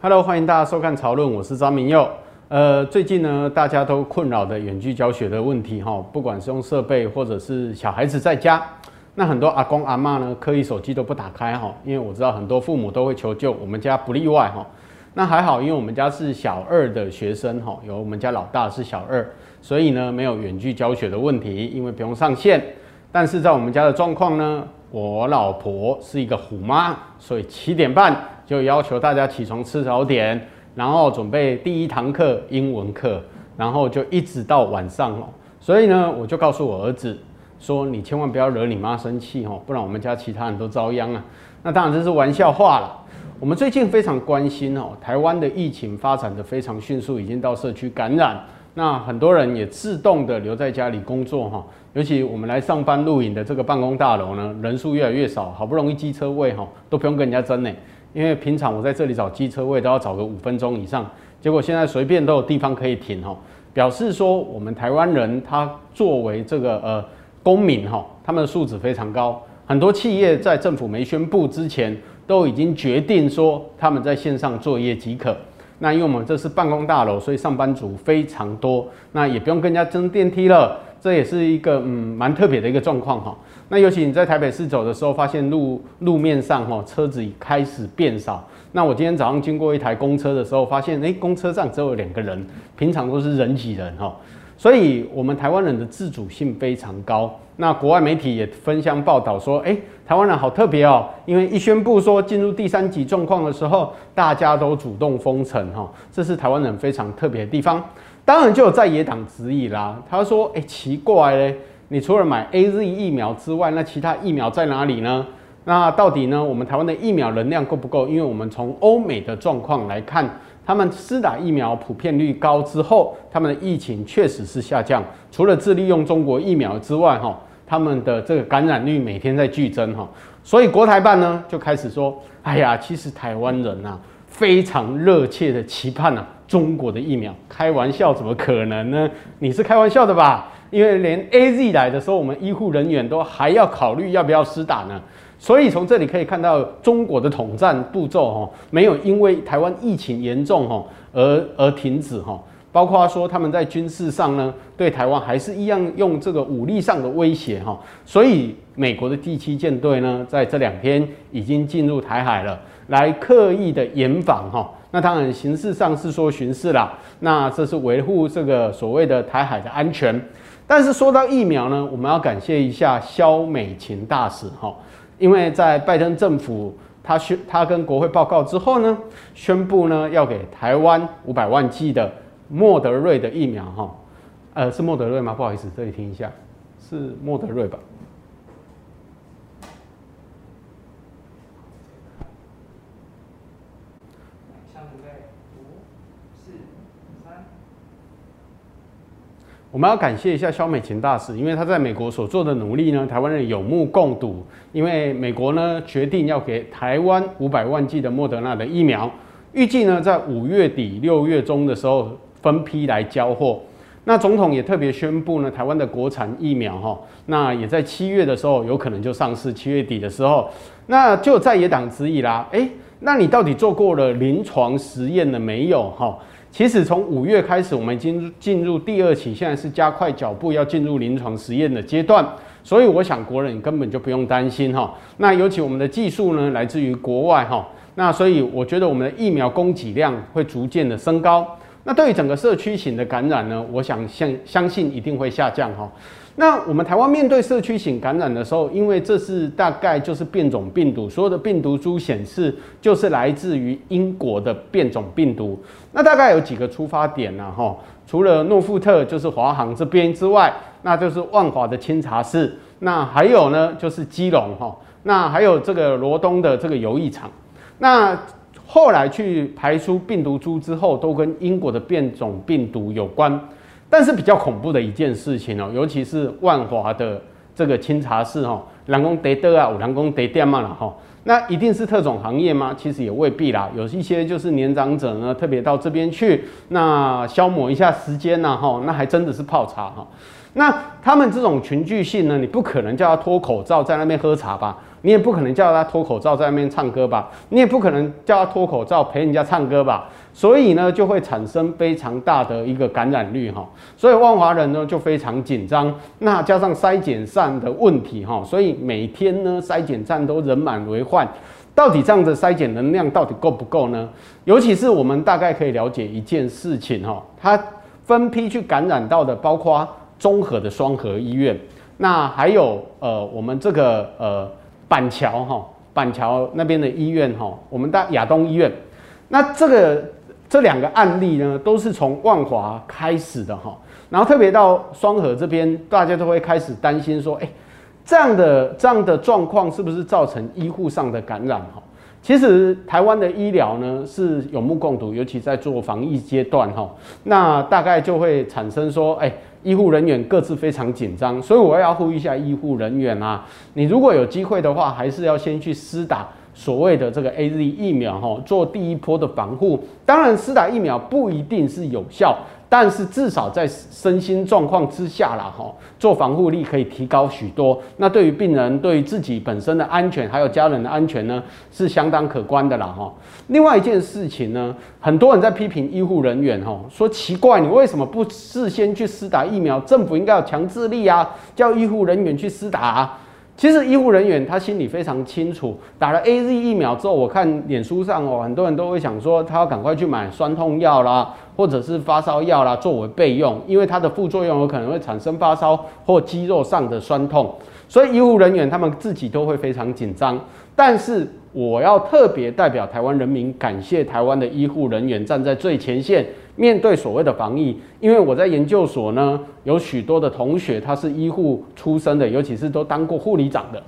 Hello，欢迎大家收看《潮论》，我是张明佑。呃，最近呢，大家都困扰的远距教学的问题，哈，不管是用设备或者是小孩子在家，那很多阿公阿嬷呢，可以手机都不打开，哈，因为我知道很多父母都会求救，我们家不例外，哈。那还好，因为我们家是小二的学生，哈，有我们家老大是小二，所以呢，没有远距教学的问题，因为不用上线。但是在我们家的状况呢，我老婆是一个虎妈，所以七点半。就要求大家起床吃早点，然后准备第一堂课英文课，然后就一直到晚上哦。所以呢，我就告诉我儿子说：“你千万不要惹你妈生气哦，不然我们家其他人都遭殃啊。”那当然这是玩笑话了。我们最近非常关心哦，台湾的疫情发展得非常迅速，已经到社区感染。那很多人也自动的留在家里工作哈，尤其我们来上班录影的这个办公大楼呢，人数越来越少，好不容易机车位哈，都不用跟人家争呢。因为平常我在这里找机车位都要找个五分钟以上，结果现在随便都有地方可以停哦，表示说我们台湾人他作为这个呃公民哈，他们的素质非常高，很多企业在政府没宣布之前都已经决定说他们在线上作业即可。那因为我们这是办公大楼，所以上班族非常多，那也不用跟人家争电梯了。这也是一个嗯蛮特别的一个状况哈。那尤其你在台北市走的时候，发现路路面上哈车子已开始变少。那我今天早上经过一台公车的时候，发现诶公车上只有两个人，平常都是人挤人哈。所以我们台湾人的自主性非常高。那国外媒体也分享报道说，诶台湾人好特别哦，因为一宣布说进入第三级状况的时候，大家都主动封城哈，这是台湾人非常特别的地方。当然就有在野党质疑啦，他说：“哎，奇怪嘞，你除了买 AZ 疫苗之外，那其他疫苗在哪里呢？那到底呢？我们台湾的疫苗能量够不够？因为我们从欧美的状况来看，他们施打疫苗普遍率高之后，他们的疫情确实是下降。除了自利用中国疫苗之外，哈，他们的这个感染率每天在剧增，哈。所以国台办呢就开始说：哎呀，其实台湾人呐，非常热切的期盼呐。”中国的疫苗，开玩笑怎么可能呢？你是开玩笑的吧？因为连 AZ 来的时候，我们医护人员都还要考虑要不要施打呢。所以从这里可以看到，中国的统战步骤哈，没有因为台湾疫情严重哈而而停止哈。包括说他们在军事上呢，对台湾还是一样用这个武力上的威胁哈。所以美国的第七舰队呢，在这两天已经进入台海了，来刻意的严防哈。那当然，形式上是说巡视啦，那这是维护这个所谓的台海的安全。但是说到疫苗呢，我们要感谢一下萧美琴大使哈，因为在拜登政府他宣他跟国会报告之后呢，宣布呢要给台湾五百万剂的莫德瑞的疫苗哈，呃是莫德瑞吗？不好意思，这里听一下，是莫德瑞吧？我们要感谢一下萧美琴大使，因为他在美国所做的努力呢，台湾人有目共睹。因为美国呢决定要给台湾五百万剂的莫德纳的疫苗，预计呢在五月底六月中的时候分批来交货。那总统也特别宣布呢，台湾的国产疫苗哈，那也在七月的时候有可能就上市，七月底的时候，那就在野党质疑啦，诶，那你到底做过了临床实验了没有哈？其实从五月开始，我们已经进入第二期，现在是加快脚步要进入临床实验的阶段，所以我想国人根本就不用担心哈。那尤其我们的技术呢，来自于国外哈，那所以我觉得我们的疫苗供给量会逐渐的升高。那对于整个社区型的感染呢，我想相相信一定会下降哈。那我们台湾面对社区型感染的时候，因为这是大概就是变种病毒，所有的病毒株显示就是来自于英国的变种病毒。那大概有几个出发点呢？哈，除了诺富特就是华航这边之外，那就是万华的清茶室，那还有呢就是基隆哈，那还有这个罗东的这个游艺场。那后来去排出病毒株之后，都跟英国的变种病毒有关。但是比较恐怖的一件事情哦，尤其是万华的这个清茶室哦，人工得得啊，有人工得点嘛了哈，那一定是特种行业吗？其实也未必啦，有一些就是年长者呢，特别到这边去，那消磨一下时间呐哈，那还真的是泡茶哈。那他们这种群聚性呢，你不可能叫他脱口罩在那边喝茶吧？你也不可能叫他脱口罩在那边唱歌吧？你也不可能叫他脱口罩陪人家唱歌吧？所以呢，就会产生非常大的一个感染率哈。所以万华人呢就非常紧张，那加上筛检站的问题哈，所以每天呢筛检站都人满为患。到底这样的筛检能量到底够不够呢？尤其是我们大概可以了解一件事情哈，它分批去感染到的，包括综合的双核医院，那还有呃我们这个呃板桥哈板桥那边的医院哈，我们大亚东医院，那这个这两个案例呢，都是从万华开始的哈，然后特别到双河这边，大家都会开始担心说，哎。这样的这样的状况是不是造成医护上的感染？哈，其实台湾的医疗呢是有目共睹，尤其在做防疫阶段，哈，那大概就会产生说，哎，医护人员各自非常紧张，所以我要呼吁一下医护人员啊，你如果有机会的话，还是要先去施打所谓的这个 AZ 疫苗，哈，做第一波的防护。当然，施打疫苗不一定是有效。但是至少在身心状况之下啦，哈，做防护力可以提高许多。那对于病人、对于自己本身的安全，还有家人的安全呢，是相当可观的啦，哈。另外一件事情呢，很多人在批评医护人员，哈，说奇怪，你为什么不事先去施打疫苗？政府应该有强制力啊，叫医护人员去施打啊。其实医护人员他心里非常清楚，打了 AZ 疫苗之后，我看脸书上哦，很多人都会想说，他要赶快去买酸痛药啦，或者是发烧药啦，作为备用，因为它的副作用有可能会产生发烧或肌肉上的酸痛，所以医护人员他们自己都会非常紧张。但是我要特别代表台湾人民感谢台湾的医护人员站在最前线。面对所谓的防疫，因为我在研究所呢，有许多的同学他是医护出身的，尤其是都当过护理长的，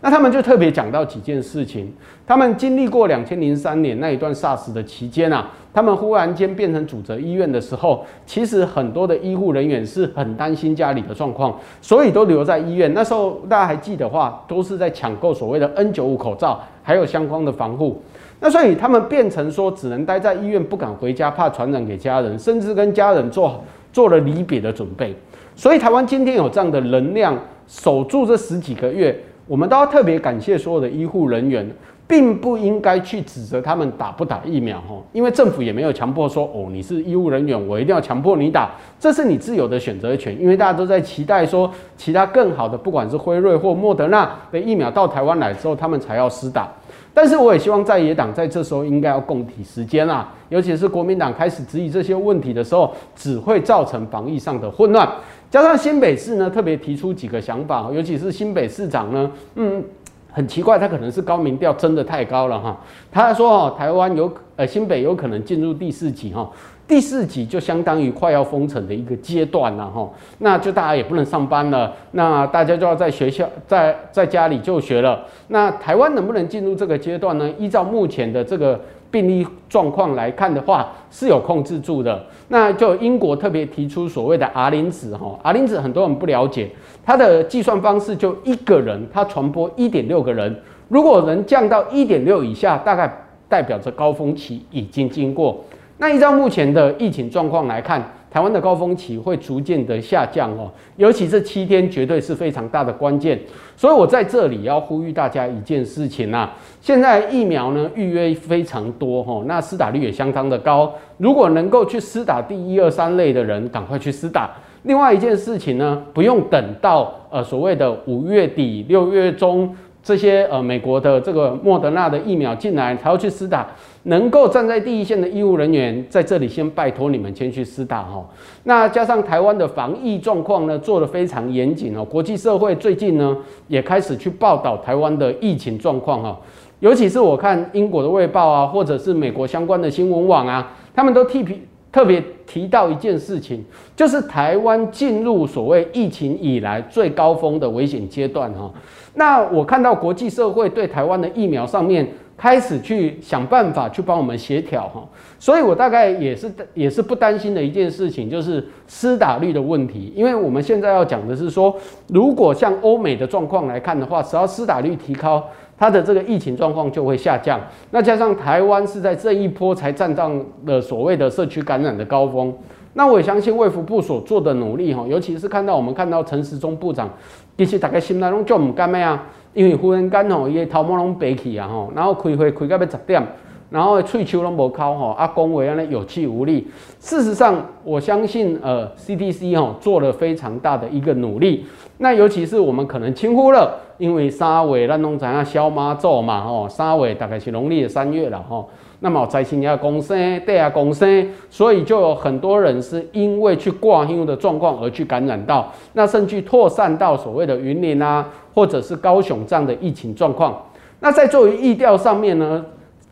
那他们就特别讲到几件事情。他们经历过两千零三年那一段 SARS 的期间啊，他们忽然间变成主责医院的时候，其实很多的医护人员是很担心家里的状况，所以都留在医院。那时候大家还记得话，都是在抢购所谓的 N95 口罩，还有相关的防护。那所以他们变成说，只能待在医院，不敢回家，怕传染给家人，甚至跟家人做做了离别的准备。所以台湾今天有这样的能量守住这十几个月，我们都要特别感谢所有的医护人员，并不应该去指责他们打不打疫苗哈，因为政府也没有强迫说哦，你是医护人员，我一定要强迫你打，这是你自由的选择权。因为大家都在期待说，其他更好的，不管是辉瑞或莫德纳的疫苗到台湾来之后，他们才要施打。但是我也希望在野党在这时候应该要共体时艰啊，尤其是国民党开始质疑这些问题的时候，只会造成防疫上的混乱。加上新北市呢，特别提出几个想法，尤其是新北市长呢，嗯，很奇怪，他可能是高民调真的太高了哈。他说哦，台湾有呃新北有可能进入第四级哈。第四级就相当于快要封城的一个阶段了哈，那就大家也不能上班了，那大家就要在学校在在家里就学了。那台湾能不能进入这个阶段呢？依照目前的这个病例状况来看的话，是有控制住的。那就英国特别提出所谓的 R 零值哈，R 零值很多人不了解，它的计算方式就一个人他传播一点六个人，如果能降到一点六以下，大概代表着高峰期已经经过。那依照目前的疫情状况来看，台湾的高峰期会逐渐的下降哦，尤其这七天绝对是非常大的关键。所以我在这里要呼吁大家一件事情呐，现在疫苗呢预约非常多哈，那施打率也相当的高。如果能够去施打第一二三类的人，赶快去施打。另外一件事情呢，不用等到呃所谓的五月底六月中。这些呃，美国的这个莫德纳的疫苗进来才要去施打，能够站在第一线的医务人员在这里先拜托你们先去施打哈。那加上台湾的防疫状况呢，做得非常严谨哦。国际社会最近呢也开始去报道台湾的疫情状况哈，尤其是我看英国的卫报啊，或者是美国相关的新闻网啊，他们都替特别提到一件事情，就是台湾进入所谓疫情以来最高峰的危险阶段哈。那我看到国际社会对台湾的疫苗上面开始去想办法去帮我们协调哈，所以我大概也是也是不担心的一件事情，就是施打率的问题，因为我们现在要讲的是说，如果像欧美的状况来看的话，只要施打率提高，它的这个疫情状况就会下降。那加上台湾是在这一波才站上了所谓的社区感染的高峰。那我也相信卫福部所做的努力哈，尤其是看到我们看到陈时中部长，其实大家心内拢就唔甘咩啊，因为忽然间吼，伊头毛拢白起啊吼，然后开会开到要十点。然后翠秋拢无靠吼，啊，讲话安尼有气无力。事实上，我相信呃，CDC 吼做了非常大的一个努力。那尤其是我们可能轻忽了，因为沙尾咱拢知影消妈做嘛吼，三月大概是农历的三月了吼。那么在新加公生，对啊公生，所以就有很多人是因为去挂香的状况而去感染到，那甚至扩散到所谓的云林啊，或者是高雄这样的疫情状况。那在作为疫调上面呢？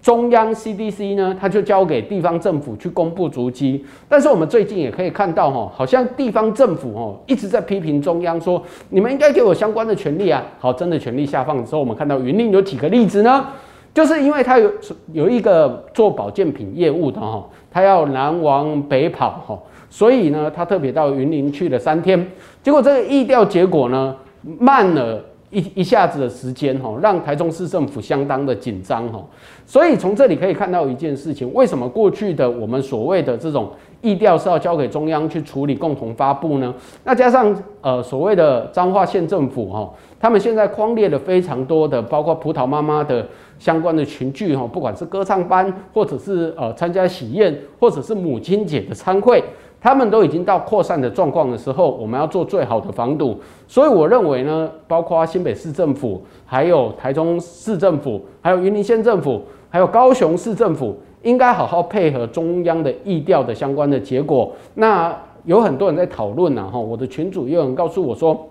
中央 CDC 呢，他就交给地方政府去公布足迹。但是我们最近也可以看到，哈，好像地方政府哦一直在批评中央，说你们应该给我相关的权利啊。好，真的权力下放的时候，我们看到云林有几个例子呢？就是因为他有有一个做保健品业务的哈，他要南往北跑哈，所以呢，他特别到云林去了三天，结果这个疫调结果呢慢了。一一下子的时间哈，让台中市政府相当的紧张哈，所以从这里可以看到一件事情，为什么过去的我们所谓的这种疫调是要交给中央去处理，共同发布呢？那加上呃所谓的彰化县政府哈，他们现在框列了非常多的，包括葡萄妈妈的相关的群聚哈，不管是歌唱班，或者是呃参加喜宴，或者是母亲节的餐会。他们都已经到扩散的状况的时候，我们要做最好的防堵。所以我认为呢，包括新北市政府、还有台中市政府、还有云林县政府、还有高雄市政府，应该好好配合中央的疫调的相关的结果。那有很多人在讨论呢，哈，我的群主也有人告诉我说，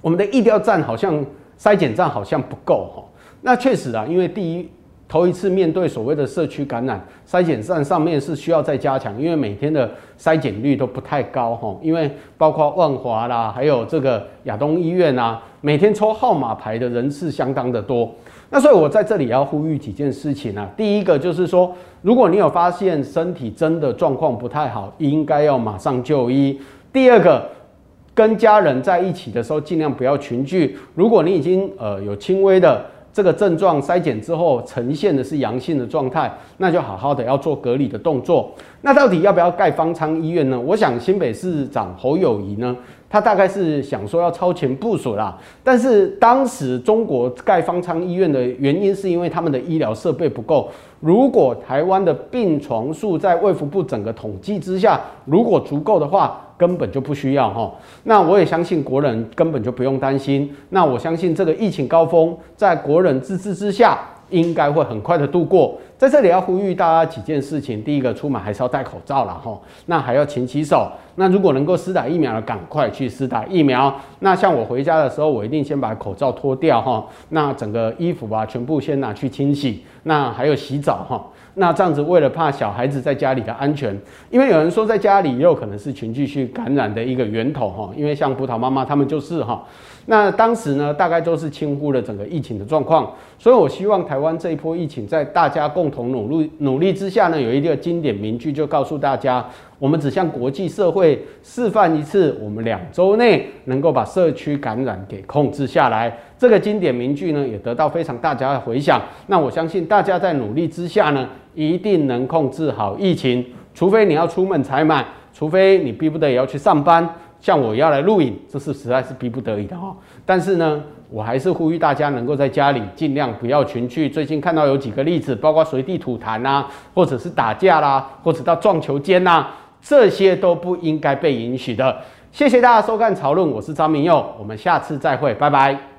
我们的疫调站好像筛检站好像不够，哈。那确实啊，因为第一。头一次面对所谓的社区感染，筛检站上面是需要再加强，因为每天的筛检率都不太高哈。因为包括万华啦，还有这个亚东医院啊，每天抽号码牌的人是相当的多。那所以我在这里要呼吁几件事情啊。第一个就是说，如果你有发现身体真的状况不太好，应该要马上就医。第二个，跟家人在一起的时候，尽量不要群聚。如果你已经呃有轻微的。这个症状筛检之后呈现的是阳性的状态，那就好好的要做隔离的动作。那到底要不要盖方舱医院呢？我想新北市长侯友谊呢，他大概是想说要超前部署啦。但是当时中国盖方舱医院的原因是因为他们的医疗设备不够。如果台湾的病床数在卫福部整个统计之下，如果足够的话。根本就不需要哈，那我也相信国人根本就不用担心。那我相信这个疫情高峰，在国人自治之下，应该会很快的度过。在这里要呼吁大家几件事情：第一个，出门还是要戴口罩啦哈，那还要勤洗手。那如果能够施打疫苗的，赶快去施打疫苗。那像我回家的时候，我一定先把口罩脱掉哈，那整个衣服啊，全部先拿去清洗。那还有洗澡哈。那这样子，为了怕小孩子在家里的安全，因为有人说在家里也有可能是群聚去感染的一个源头哈，因为像葡萄妈妈他们就是哈。那当时呢，大概都是轻忽了整个疫情的状况，所以我希望台湾这一波疫情在大家共共同努力努力之下呢，有一个经典名句就告诉大家，我们只向国际社会示范一次，我们两周内能够把社区感染给控制下来。这个经典名句呢，也得到非常大家的回响。那我相信大家在努力之下呢，一定能控制好疫情。除非你要出门采买，除非你逼不得已要去上班，像我要来录影，这是实在是逼不得已的哈。但是呢，我还是呼吁大家能够在家里尽量不要群聚。最近看到有几个例子，包括随地吐痰啊，或者是打架啦，或者到撞球间呐，这些都不应该被允许的。谢谢大家收看《潮论》，我是张明佑，我们下次再会，拜拜。